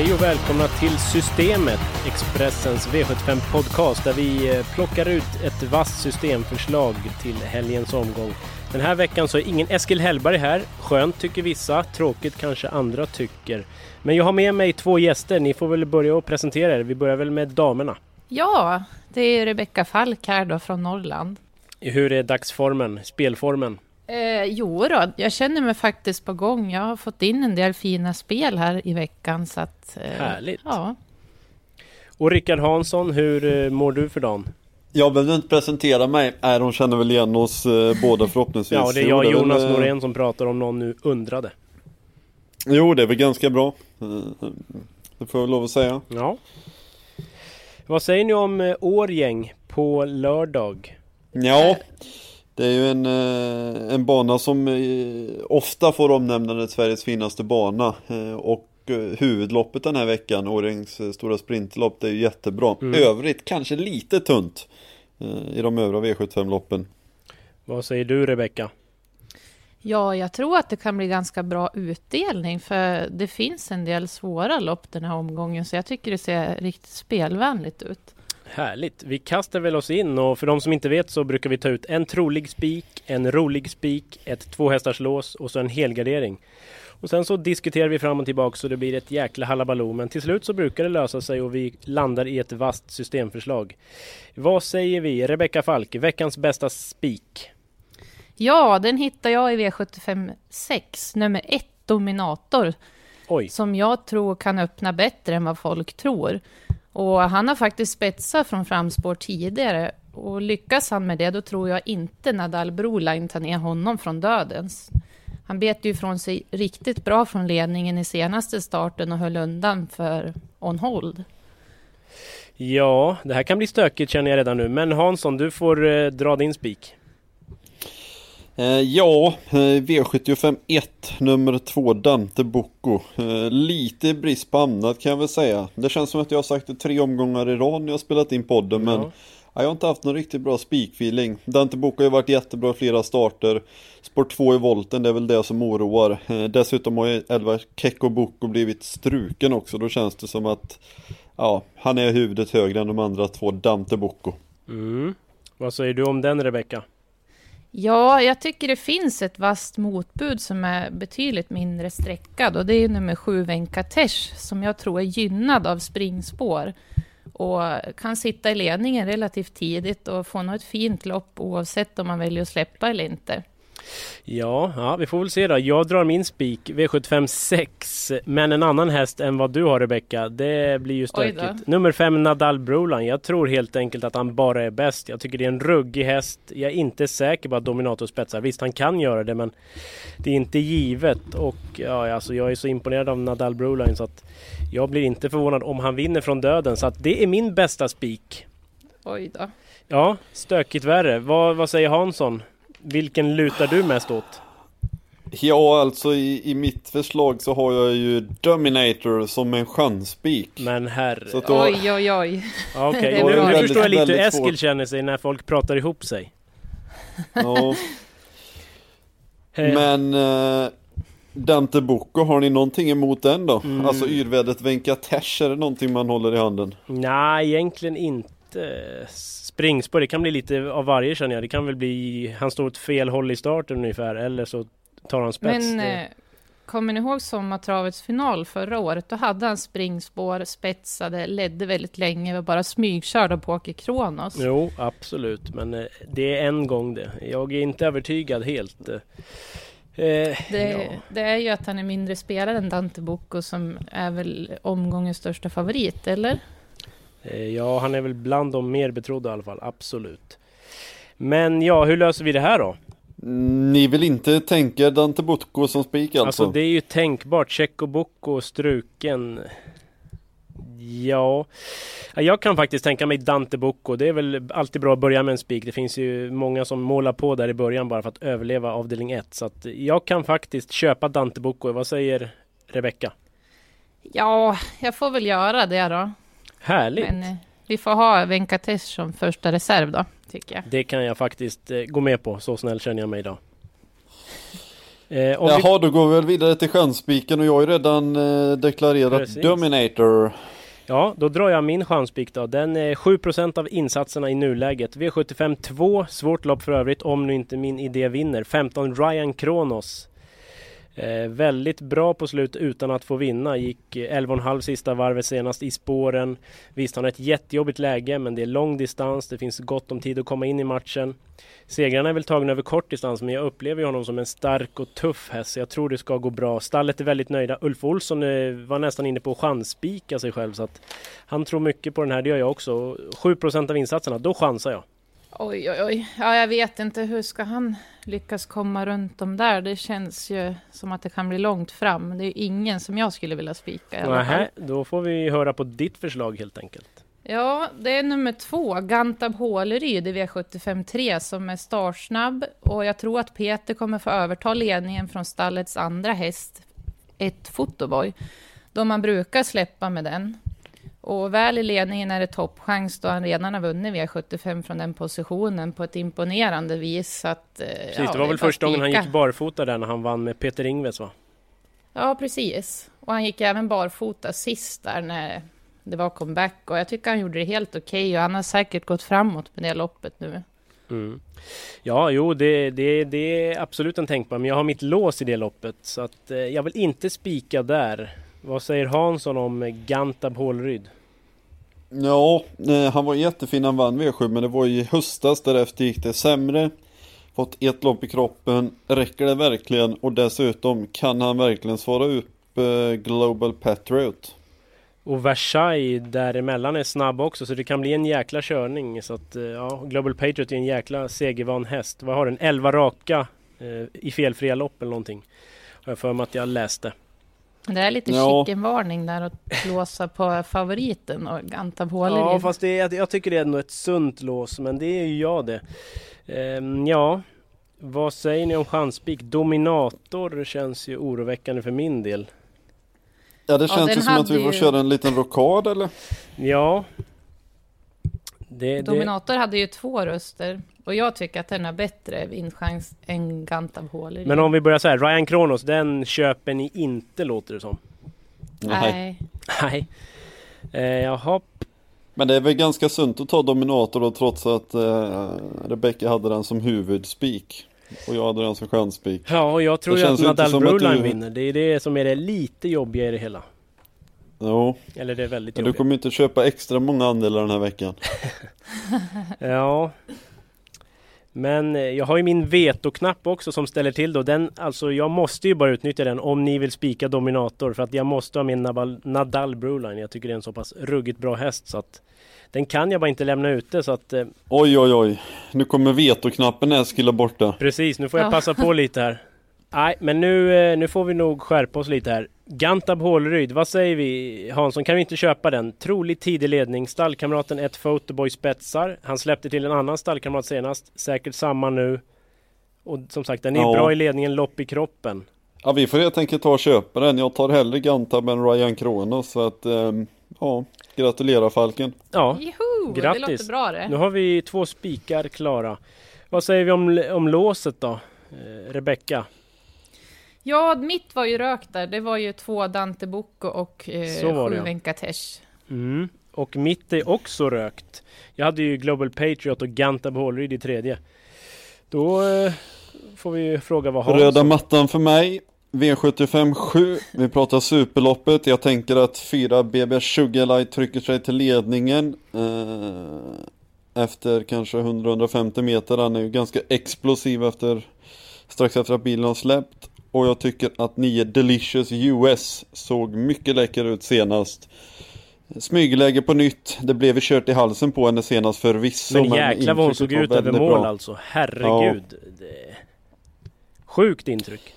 Hej och välkomna till Systemet, Expressens V75 podcast där vi eh, plockar ut ett vasst systemförslag till helgens omgång. Den här veckan så är ingen Eskil Hellberg här. Skönt tycker vissa, tråkigt kanske andra tycker. Men jag har med mig två gäster, ni får väl börja och presentera er. Vi börjar väl med damerna. Ja, det är Rebecka Falk här då från Norrland. Hur är dagsformen, spelformen? Eh, jo då, jag känner mig faktiskt på gång. Jag har fått in en del fina spel här i veckan. Så att, eh, Härligt. Ja. Och Rickard Hansson, hur eh, mår du för dagen? Jag behövde inte presentera mig. Nej, de känner väl igen oss eh, båda förhoppningsvis. Ja, det är jag, väl, Jonas eh, Norén, som pratar om någon nu undrade. Jo, det är väl ganska bra. Eh, Det får jag lov att säga. Ja. Vad säger ni om Årgäng på lördag? Ja, det är ju en, eh, en bana som eh, ofta får omnämnandet Sveriges finaste bana. Eh, Och huvudloppet den här veckan, Årjängs stora sprintlopp, det är ju jättebra. Mm. Övrigt kanske lite tunt i de övriga V75-loppen. Vad säger du Rebecka? ja, jag tror att det kan bli ganska bra utdelning. För det finns en del svåra lopp den här omgången. Så jag tycker det ser riktigt spelvänligt ut. Härligt! Vi kastar väl oss in och för de som inte vet så brukar vi ta ut en trolig spik, en rolig spik, ett tvåhästarslås och så en helgardering. Och sen så diskuterar vi fram och tillbaka så det blir ett jäkla halabaloo men till slut så brukar det lösa sig och vi landar i ett vasst systemförslag. Vad säger vi? Rebecka Falk, veckans bästa spik? Ja, den hittar jag i V75 6, nummer ett, Dominator. Oj, som jag tror kan öppna bättre än vad folk tror. Och han har faktiskt spetsat från framspår tidigare. Och lyckas han med det, då tror jag inte Nadal Broline tar ner honom från dödens. Han bet ju ifrån sig riktigt bra från ledningen i senaste starten och höll undan för on hold. ja det här kan bli stökigt känner jag redan nu men Hansson du får eh, dra din spik. Eh, ja, eh, V75 1, nummer 2, Dante Bocco. Eh, lite brist på annat kan jag väl säga. Det känns som att jag har sagt det tre omgångar i rad när jag har spelat in podden, men Ja. ja, jag har inte haft någon riktigt bra speakfeeling. Dante Bocco har ju varit jättebra i flera starter. Sport 2 i volten, det är väl det som oroar. Dessutom har ju 11 Kekko Bocco blivit struken också, då känns det som att ja, han är huvudet högre än de andra två, Dante Bocco. Mm. Vad säger du om den Rebecka? Ja, jag tycker det finns ett vasst motbud som är betydligt mindre sträckad och det är ju nummer sju Venkatesh som jag tror är gynnad av springspår och kan sitta i ledningen relativt tidigt och få något ett fint lopp oavsett om man väljer att släppa eller inte. Ja, ja, vi får väl se då. Jag drar min spik V75 6. Men en annan häst än vad du har Rebecka. Det blir ju stökigt. Nummer 5 Nadal Broline. Jag tror helt enkelt att han bara är bäst. Jag tycker det är en ruggig häst. Jag är inte säker på att Dominator spetsar. Visst, han kan göra det men det är inte givet. Och ja, alltså jag är så imponerad av Nadal Broline så att jag blir inte förvånad om han vinner från döden. Så att det är min bästa spik. Oj då. Ja, stökigt värre. Vad, vad säger Hansson? Vilken lutar du mest åt? Ja, alltså i, i mitt förslag så har jag ju Dominator som en chansspik. Men herre... Så då, Oj, oj, oj. Okej, är nu, nu Väldigt- förstår jag lite hur Eskil svårt. känner sig när folk pratar ihop sig. ja. Eh, Men eh, Dante Bocco, har ni någonting emot den då? Mm. Alltså yrvädret Venkatesh, är det någonting man håller i handen? Nej, egentligen inte. Springspår, det kan bli lite av varje känner jag. Det kan väl bli, han står åt fel håll i starten ungefär, eller så tar han spets. Men eh, kommer ni ihåg sommartravets final förra året? Då hade han springspår, spetsade, ledde väldigt länge, var bara smygkörd av Poker Kronos. Jo, absolut. Men eh, det är en gång det. Jag är inte övertygad helt. Eh, Eh, Det, ja. det är ju att han är mindre spelad än Dante Bocco som är väl omgångens största favorit, eller? Eh, ja, han är väl bland de mer betrodda i alla fall, absolut. Men ja, hur löser vi det här då? Ni vill inte tänka Dante Butko som spik alltså? Alltså det är ju tänkbart. Checo Bocco struken. Ja, jag kan faktiskt tänka mig Dante Bocco. Det är väl alltid bra att börja med en spik. Det finns ju många som målar på där i början bara för att överleva avdelning 1. Så att jag kan faktiskt köpa Dante Bocco. Vad säger Rebecka? Ja, jag får väl göra det då. Härligt! Men eh, vi får ha Venkatesh som första reserv då, tycker jag. Det kan jag faktiskt eh, gå med på. Så snäll känner jag mig idag. Eh, Jaha, då går vi väl vidare till chansspiken och jag har ju redan eh, deklarerat Precis. Dominator. Ja, då drar jag min chanspik då. Den är 7% av insatserna i nuläget. V75 2, svårt lopp för övrigt om nu inte min idé vinner. 15 Ryan Kronos. Eh, väldigt bra på slut utan att få vinna. Gick 11,5 sista varvet senast i spåren. Visst, han har ett jättejobbigt läge men det är lång distans. Det finns gott om tid att komma in i matchen. Segrarna är väl tagna över kort distans men jag upplever honom som en stark och tuff häst. Jag tror det ska gå bra. Stallet är väldigt nöjda. Ulf Olsson eh, var nästan inne på att chansspika sig själv så att han tror mycket på den här. Det gör jag också. 7% av insatserna, då chansar jag. Oj, oj, oj. Ja, jag vet inte. Hur ska han lyckas komma runt dem där? Det känns ju som att det kan bli långt fram. Det är ingen som jag skulle vilja spika. Nähä, då får vi höra på ditt förslag helt enkelt. Ja, det är nummer två, Gantab Håleryd i V75 3 som är startsnabb och jag tror att Peter kommer få överta ledningen från stallets andra häst, ett Fotoboy, då man brukar släppa med den. Och väl i ledningen är det toppchans då han redan har vunnit V75 från den positionen på ett imponerande vis. Så att, eh, Precis, ja, det var väl första gången han gick barfota där när han vann med Peter Ingves va? Ja, precis. Och han gick även barfota sist där när det var comeback. Och jag tycker han gjorde det helt okej och han har säkert gått framåt med det loppet nu. Mm. Ja, jo, det, det, det är absolut en tänkbar, men jag har mitt lås i det loppet så att eh, jag vill inte spika där. Vad säger Hansson om Gantab Hålryd? Ja, eh, han var jättefin han vann V7 men det var i höstas därefter gick det sämre. Fått ett lopp i kroppen, räcker det verkligen? Och dessutom, kan han verkligen svara upp eh, Global Patriot? Och Versailles däremellan är snabb också så det kan bli en jäkla körning. Så att, eh, ja, Global Patriot är en jäkla segervan häst. Vad har den? 11 raka eh, i felfria lopp eller någonting. Har jag för mig att jag läste. Det är lite Ja. chickenvarning där att låsa på favoriten och Gantab Håleryd. Ja, fast det är, jag tycker det är ändå ett sunt lås, men det är ju jag det. Ehm, ja, vad säger ni om chanspik? Dominator känns ju oroväckande för min del. Ja, det Ja, känns den ju som att vi får ju- köra en liten rockad eller? Ja. Det, det, Dominator hade ju två röster och jag tycker att den har bättre vinstchans än Håleryd. men om vi börjar så här, Ryan Kronos, den köper ni inte låter det som. Nej. Nej. Eh, jaha, Men det är väl ganska sunt att ta Dominator då trots att eh, Rebecca hade den som huvudspik. Och jag hade den som stjärnspik. ja, och jag tror Det ju att Nadal som att Broline du- vinner. Det är det som är det lite jobbiga i det hela. Jo, Eller det är väldigt men du jobbigt. kommer inte köpa extra många andelar den här veckan. Ja. Men eh, jag har ju min vetoknapp också som ställer till då. Den, alltså jag måste ju bara utnyttja den om ni vill spika Dominator. För att jag måste ha min Nadal, Nadal Broline. Jag tycker det är en så pass ruggigt bra häst så att den kan jag bara inte lämna ute så att eh, Oj oj oj, nu kommer vetoknappen Eskil borta. precis nu får jag Ja. passa på lite här. Nej, men nu, eh, nu får vi nog skärpa oss lite här. Gantab Håleryd, vad säger vi Hansson? Kan vi inte köpa den? Troligt tidig ledning. Stallkamraten ett Photoboy spetsar. Han släppte till en annan stallkamrat senast. Säkert samma nu. Och som sagt, den är Ja. bra i ledningen, lopp i kroppen. Ja vi får helt enkelt ta och köpa den. Jag tar hellre Gantab än Ryan Kronos. Så att, ehm, ja, gratulerar Falken. Ja, Juhu, det Grattis. låter bra det. nu har vi två spikar klara. Vad säger vi om, om låset då? Eh, Rebecka? Ja, mitt var ju rökt där. Det var ju två Dante Bocco och eh, sju ja. Venkatesh. Mm. Och mitt är också rökt. Jag hade ju Global Patriot och Gantab Håleryd i tredje. Då eh, får vi ju fråga vad Hansson... Röda mattan för mig. V75 7. Vi pratar superloppet. Jag tänker att fyra BB Sugarlight trycker sig till ledningen. Eh, efter kanske 100-150 meter. Han är ju ganska explosiv efter strax efter att bilen har släppt. Och jag tycker att 9 Delicious US såg mycket läcker ut senast. Smygläge på nytt. Det blev vi kört i halsen på henne senast förvisso. Men jäklar vad hon såg ut över mål bra. alltså. Herregud. Ja. Det... Sjukt intryck.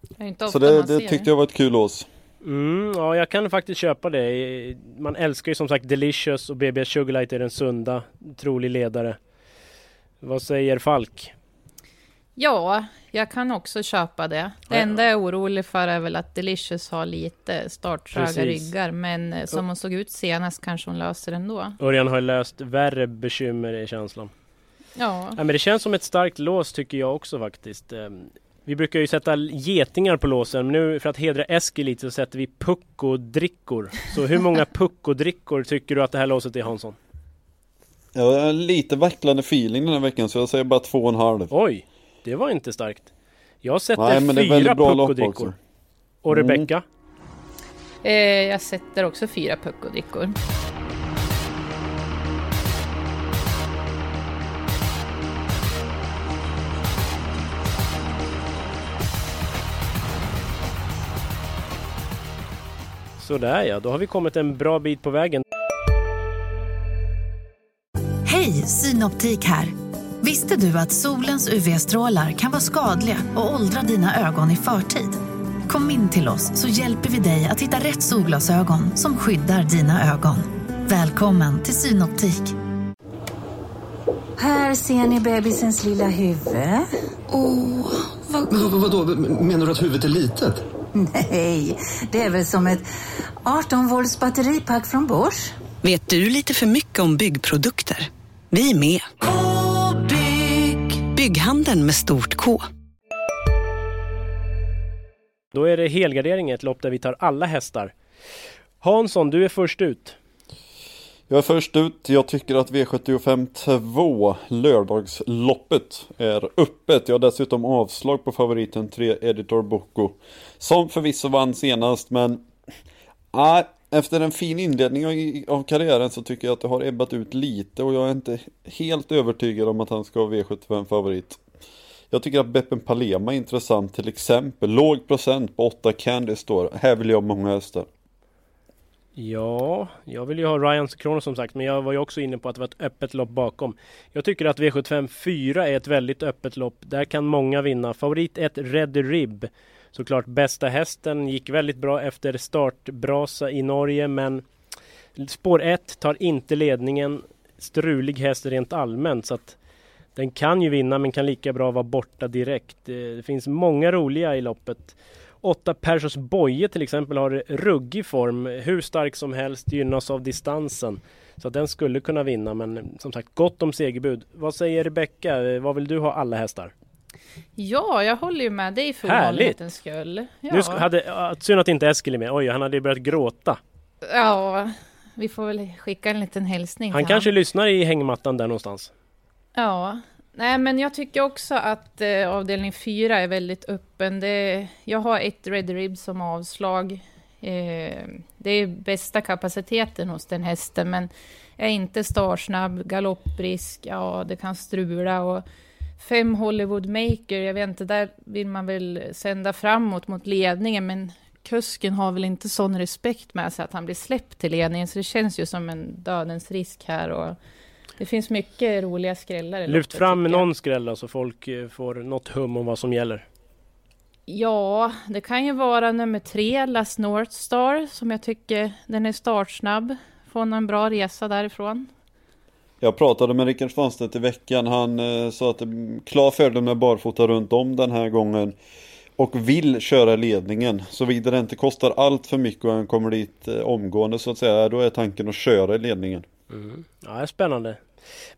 Det Så det, det tyckte jag var ett kul lås. Mm, ja, jag kan faktiskt köpa det. Man älskar ju som sagt Delicious och BB Sugarlight är den sunda, trolig ledare. Vad säger Falk? Ja, jag kan också köpa det. Det enda jag är orolig för är väl att Delicious har lite starttröga ryggar. Men eh, som hon såg ut senast kanske hon löser ändå. Örjan har löst värre bekymmer i känslan. Ja. ja. men det känns som ett starkt lås tycker jag också faktiskt. Ehm, vi brukar ju sätta getingar på låsen, men nu för att hedra Eskil lite så sätter vi puckodrickor. Så hur många puckodrickor tycker du att det här låset är Hansson? Jag har lite vacklande feeling den här veckan så jag säger bara två och en halv. Oj! Det var inte starkt. Jag sätter Nej, fyra puckodrickor. Och mm. Rebecka? Eh, jag sätter också fyra puckodrickor. Sådär ja, då har vi kommit en bra bit på vägen. Hej, Synoptik här. Visste du att solens UV-strålar kan vara skadliga och åldra dina ögon i förtid? Kom in till oss så hjälper vi dig att hitta rätt solglasögon som skyddar dina ögon. Välkommen till Synoptik. Här ser ni bebisens lilla huvud. Åh, vad... Men, vadå, menar du att huvudet är litet? Nej, det är väl som ett 18 volts batteripack från Bors. Vet du lite för mycket om byggprodukter? Vi är med. Bygghandeln med stort K. Då är det helgardering, ett lopp där vi tar alla hästar. Hansson, du är först ut. Jag är först ut. Jag tycker att V75 2 lördagsloppet är öppet. Jag har dessutom avslag på favoriten 3 Editor Boko. Som förvisso vann senast men... Nej, efter en fin inledning av karriären så tycker jag att det har ebbat ut lite och jag är inte helt övertygad om att han ska vara V75 favorit. Jag tycker att Beppen Palema är intressant till exempel. Låg procent på 8 Candy står. Här vill jag ha många hästar. Ja, jag vill ju ha Ryans Kronos som sagt, men jag var ju också inne på att det var ett öppet lopp bakom. Jag tycker att V75 4 är ett väldigt öppet lopp. Där kan många vinna. Favorit 1 Red Rib. Såklart bästa hästen, gick väldigt bra efter startbrasa i Norge, men spår 1 tar inte ledningen. Strulig häst rent allmänt, så att den kan ju vinna, men kan lika bra vara borta direkt. Eh, det finns många roliga i loppet. 8 Persos Boye till exempel har ruggig form, hur stark som helst, gynnas av distansen. Så den skulle kunna vinna, men som sagt gott om segerbud. Vad säger Rebecka? Eh, vad vill du ha alla hästar? Ja, jag håller ju med dig för ovanlighetens skull. Ja. Nu hade, synd att inte Eskil är med. Oj, han hade börjat gråta. Ja, vi får väl skicka en liten hälsning Han kanske han. lyssnar i hängmattan där någonstans. Ja, Nej, men jag tycker också att eh, avdelning 4 är väldigt öppen. Det, jag har ett Red Rib som avslag. Eh, det är bästa kapaciteten hos den hästen, men är inte starsnabb, galopprisk, ja, det kan strula. Och fem Hollywood Maker, jag vet inte, där vill man väl sända framåt mot ledningen, men kusken har väl inte sån respekt med sig att han blir släppt till ledningen, så det känns ju som en dödens risk här. Och det finns mycket roliga skrällar. Lyft fram någon skräll så folk eh, får något hum om vad som gäller. Ja, det kan ju vara nummer tre, Last North Star, som jag tycker den är startsnabb. Får en bra resa därifrån. Jag pratade med Rickard Svanstedt i veckan. Han eh, sa att det är klar fördel med barfota runt om den här gången. Och vill köra ledningen. Såvida det inte kostar allt för mycket och han kommer dit eh, omgående så att säga. Då är tanken att köra i ledningen. Mm. Ja, spännande.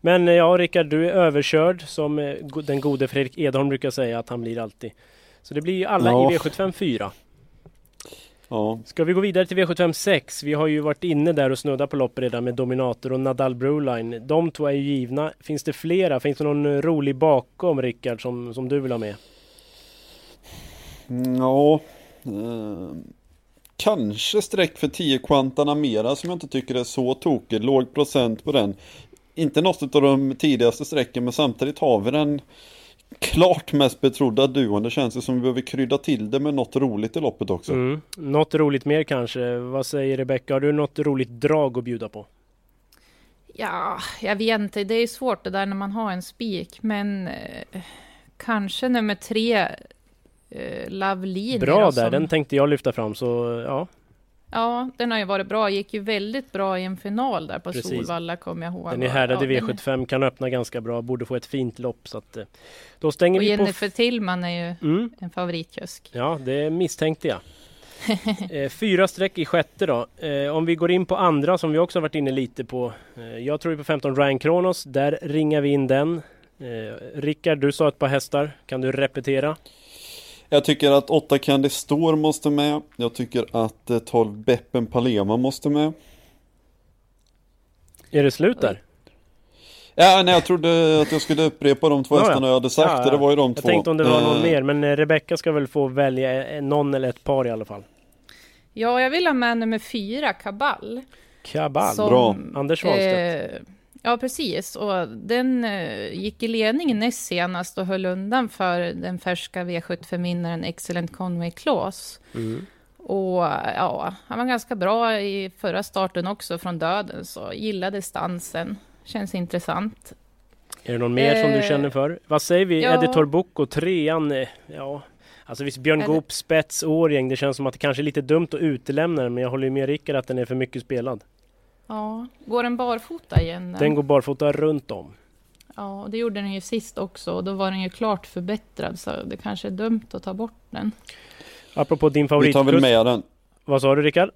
Men eh, ja, Rickard, du är överkörd som eh, den gode Fredrik Edholm brukar säga att han blir alltid. Så det blir ju alla ja. i V75 4. Ja. Ska vi gå vidare till V75 6? Vi har ju varit inne där och snuddat på loppet redan med Dominator och Nadal Broline. De två är ju givna. Finns det flera? Finns det någon rolig bakom Rickard som, som du vill ha med? Ja, eh, kanske streck för 10 Quantana Mera som jag inte tycker är så tokig. Låg procent på den inte något av de tidigaste strecken men samtidigt har vi den klart mest betrodda duon. Det känns ju som vi behöver krydda till det med något roligt i loppet också. Mm. Något roligt mer kanske. Vad säger Rebecka? Har du något roligt drag att bjuda på? Ja, jag vet inte. Det är svårt det där när man har en spik. Men eh, kanske nummer tre, eh, Love Line. Bra där, som, den tänkte jag lyfta fram. Så ja, Ja, den har ju varit bra. Gick ju väldigt bra i en final där på Precis. Solvalla, kommer jag ihåg. den är härdad i ja, den- V75, kan öppna ganska bra. Borde få ett fint lopp. Så att, eh, då stänger Och vi på... Jennifer Tillman är ju Mm. en favoritkusk. Ja, det misstänkte jag. Eh, Fyra streck i sjätte då. Eh, Om vi går in på andra som vi också har varit inne lite på. Jag tror på 15 Ryan Kronos. Där ringar vi in den. Rickard, du sa ett par hästar. Kan du repetera? Jag tycker att 8 Candy Store måste med. Jag tycker att eh, 12 Beppen Palema måste med. Är det slut där? Ja, nej, jag trodde att jag skulle upprepa de två Ja, ja. hästarna jag hade sagt. Ja, ja. Det var ju de Jag två. tänkte om det var någon Eh, mer, men eh, Rebecka ska väl få välja eh, någon eller ett par i alla fall. Ja, jag vill ha med nummer fyra, Kabal. Kabal, Som, bra. Anders Wahlstedt. Eh, ja, precis. Och den eh, gick i ledningen näst senast och höll undan för den färska V75-vinnaren Excellent Conway Claus. Mm. Och ja, han var ganska bra i förra starten också från döden, så gillade distansen. Känns intressant. Är det någon mer som du Eh, känner för? Vad säger vi? ja. Editor Boko, trean? eh, Ja, alltså visst Björn Eller- Goop, spets, Årgäng. Det känns som att det kanske är lite dumt att utelämna den, men jag håller ju med Rickard att den är för mycket spelad. Ja, går den barfota igen? Den går barfota runt om. Ja, och det gjorde den ju sist också och då var den ju klart förbättrad så det kanske är dumt att ta bort den. Apropå din Vi tar väl med den. Vad sa du Rickard?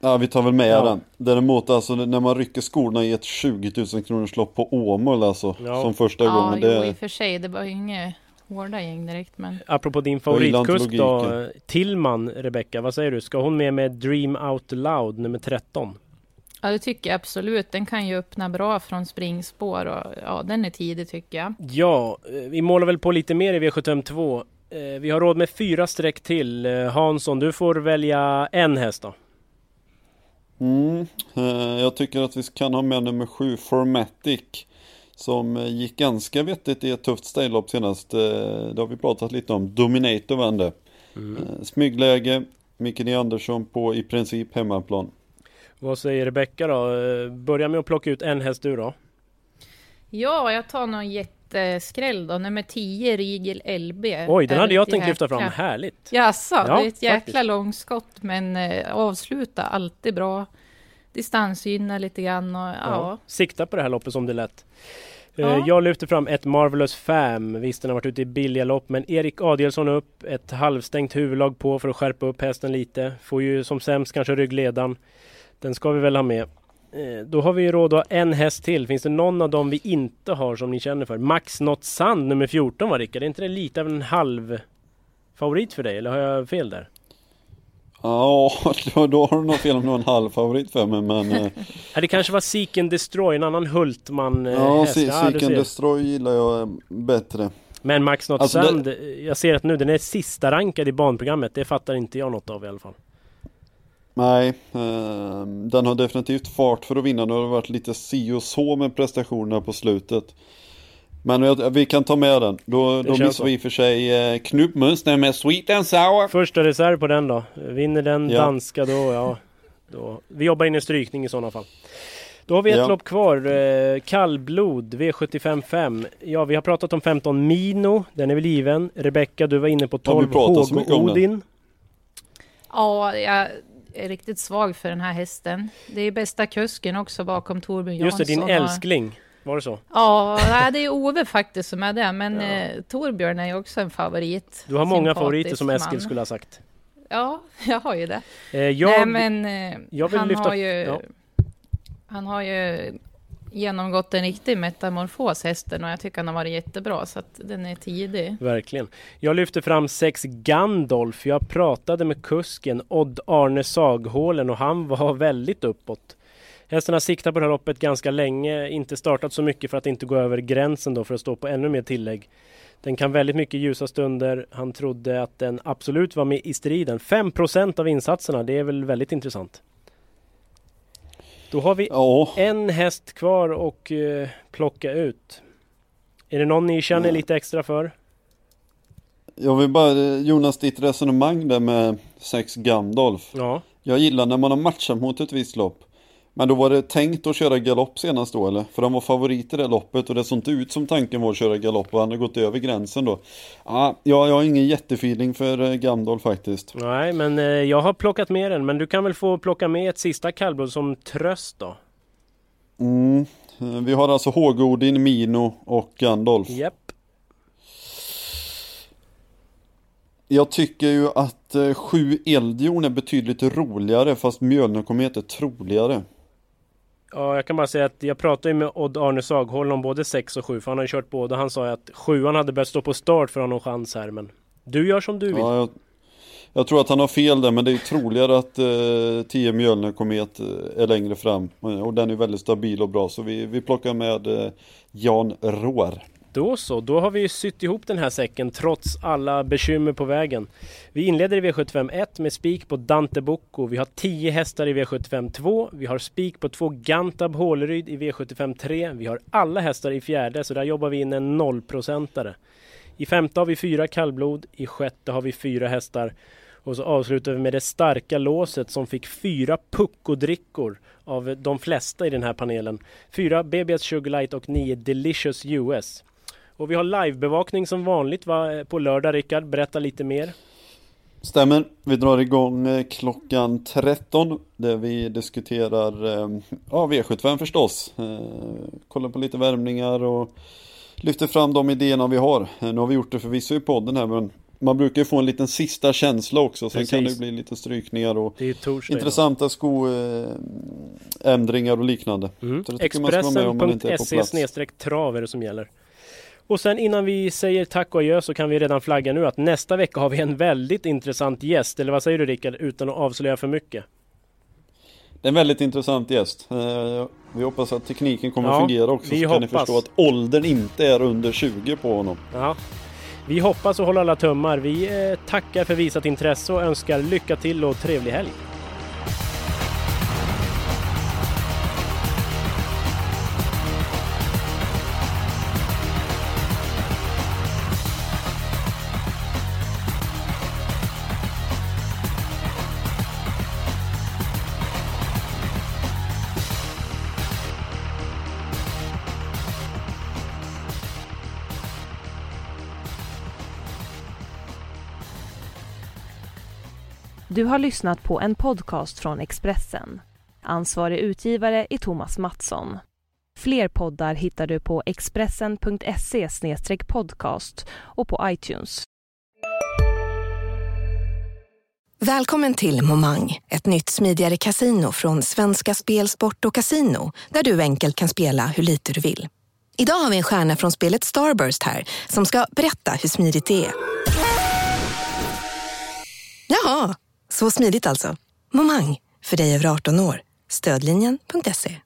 Ja, vi tar väl med Ja. den. Däremot alltså när man rycker skorna i ett 20 000 kronors lopp på Åmål alltså. Ja. Som första ja, gången. jo, Det, i och för sig, det var ju inget hårda gäng direkt men Apropå din favoritkusk då. Tillman, Rebecka, vad säger du? Ska hon med med Dream Out Loud nummer 13? Ja, det tycker jag absolut. Den kan ju öppna bra från springspår och ja, den är tidig tycker jag. Ja, eh, vi målar väl på lite mer i V752. Eh, Vi har råd med fyra streck till. Eh, Hansson, du får välja en häst då. mm, jag tycker att vi kan ha med nummer 7, Formatic. Som gick ganska vettigt i ett tufft stajlopp senast. Det har vi pratat lite om. Dominator vann det. Eh, Smygläge, Mikael Andersson på i princip hemmaplan. Vad säger Rebecka då? Börja med att plocka ut en häst du då. Ja, jag tar någon jätteskräll då. Nummer 10, Rigel LB. Oj, den hade jag tänkt lyfta fram. Härligt! Jaså, Ja, det är ett jäkla långskott men eh, avsluta alltid bra. Distansgynna lite grann och ja. Ja. Sikta på det här loppet som det är lätt. Eh, Ja. Jag lyfter fram ett Marvelous Fam. Visst, den har varit ute i billiga lopp, men Erik Adielsson upp. Ett halvstängt huvudlag på för att skärpa upp hästen lite. Får ju som sämst kanske ryggledan. Den ska vi väl ha med. Eh, Då har vi ju råd att ha en häst till. Finns det någon av dem vi inte har som ni känner för? Max Not Sand nummer 14 var Rickard. Är inte det lite av en halv favorit för dig? Eller har jag fel där? Ja, då, då har du nog fel om du har en halv favorit för mig men eh, Ja, det kanske var Seek and Destroy, en annan Hultman eh, Ja, häst. Se- Seek and ser. Destroy gillar jag eh, bättre. Men Max Not Alltså, det- Sand, jag ser att nu den är sista rankad i banprogrammet. Det fattar inte jag något av i alla fall. Nej, eh, den har definitivt fart för att vinna. Nu har det varit lite si och så med prestationerna på slutet. Men jag, vi kan ta med den. Då, Det då känns missar så. vi i och för sig eh, Knutmönster med Sweet and Sour. Första reserv på den då. Vinner den Ja. danska då, ja. Då. Vi jobbar in en strykning i sådana fall. Då har vi ett Ja. lopp kvar. Eh, kallblod V75 5. Ja, vi har pratat om 15 Mino. Den är väl given. Rebecka, du var inne på Ja, vi 12 pratar så mycket HG om den. Odin. ja, jag är riktigt svag för den här hästen. Det är bästa kusken också bakom Torbjörn Just det, din Jansson älskling. Var det så? Ja, nej, det är Ove faktiskt som är det. Men Ja. eh, Torbjörn är ju också en favorit. Du har många favoriter som Eskil man. skulle ha sagt. Ja, jag har ju det. Eh, jag, Nej, men eh, jag vill han, lyfta- har ju, ja. han har ju genomgått en riktig metamorfos hästen och jag tycker han har varit jättebra så att den är tidig. Verkligen. Jag lyfter fram sex Gandalf. Jag pratade med kusken Odd Arne Saghålen och han var väldigt uppåt. Hästen har siktat på det här loppet ganska länge, inte startat så mycket för att inte gå över gränsen då för att stå på ännu mer tillägg. Den kan väldigt mycket ljusa stunder. Han trodde att den absolut var med i striden. 5% av insatserna, det är väl väldigt intressant. Då har vi Ja, en häst kvar och eh, plocka ut. Är det någon ni känner lite extra för? Jag vill bara, Jonas, ditt resonemang där med sex Gandalf. Ja. Jag gillar när man har matchat mot ett visst lopp. Men då var det tänkt att köra galopp senast då eller? För han var favorit i det loppet och det såg inte ut som tanken var att köra galopp och han har gått över gränsen då. Ja, jag har ingen jättefeeling för eh, Gandalf faktiskt. Nej, men eh, jag har plockat med den. Men du kan väl få plocka med ett sista kallblod som tröst då? Mm. eh, Vi har alltså Hågodin, Mino och Gandalf. Japp. Jag tycker ju att eh, sju Eldjorn är betydligt roligare fast Mjölnerkomet är troligare. Ja, jag kan bara säga att jag pratade ju med Odd Arne Sagholm om både 6 och 7 för han har ju kört båda. Han sa ju att 7 hade börjat stå på start för att ha någon chans här men du gör som du vill. Ja, jag, jag tror att han har fel där men det är troligare att eh, 10 Mjölnerkomet eh, är längre fram. Och den är väldigt stabil och bra så vi, vi plockar med eh, Jan Roar. Då så, då har vi sytt ihop den här säcken trots alla bekymmer på vägen. Vi inleder i V75 1 med spik på Dante Bocco. Vi har 10 hästar i V75 2. Vi har spik på två Gantab Håleryd i V75 3. Vi har alla hästar i fjärde så där jobbar vi in en nollprocentare. I femte har vi fyra kallblod, i sjätte har vi fyra hästar och så avslutar vi med det starka låset som fick fyra puckodrickor av de flesta i den här panelen. Fyra BBS Sugarlight och nio Delicious US. Och vi har livebevakning som vanligt va? på lördag Rickard, berätta lite mer. Stämmer, vi drar igång eh, klockan 13 där vi diskuterar eh, ja, V75 förstås. Eh, kollar på lite värmningar och lyfter fram de idéerna vi har. Nu har vi gjort det förvisso i podden här men man brukar ju få en liten sista känsla också. Sen Precis. kan det bli lite strykningar och idag. intressanta skoändringar och liknande. Mm. Expressen.se trav är det som gäller. Och sen innan vi säger tack och adjö så kan vi redan flagga nu att nästa vecka har vi en väldigt intressant gäst. Eller vad säger du Rickard, utan att avslöja för mycket? Det är en väldigt intressant gäst. Eh, Vi hoppas att tekniken kommer Ja, att fungera också. vi Så kan ni hoppas. förstå att åldern inte är under 20 på honom. Ja. Vi hoppas och håller alla tummar. Vi eh, tackar för visat intresse och önskar lycka till och trevlig helg. Du har lyssnat på en podcast från Expressen. Ansvarig utgivare är Thomas Mattsson. Fler poddar hittar du på expressen.se podcast och på iTunes. Välkommen till Momang, ett nytt smidigare kasino från Svenska Spel, Sport och Casino där du enkelt kan spela hur lite du vill. Idag har vi en stjärna från spelet Starburst här som ska berätta hur smidigt det är. Jaha, så smidigt alltså. Momang, för dig över 18 år. Stödlinjen.se.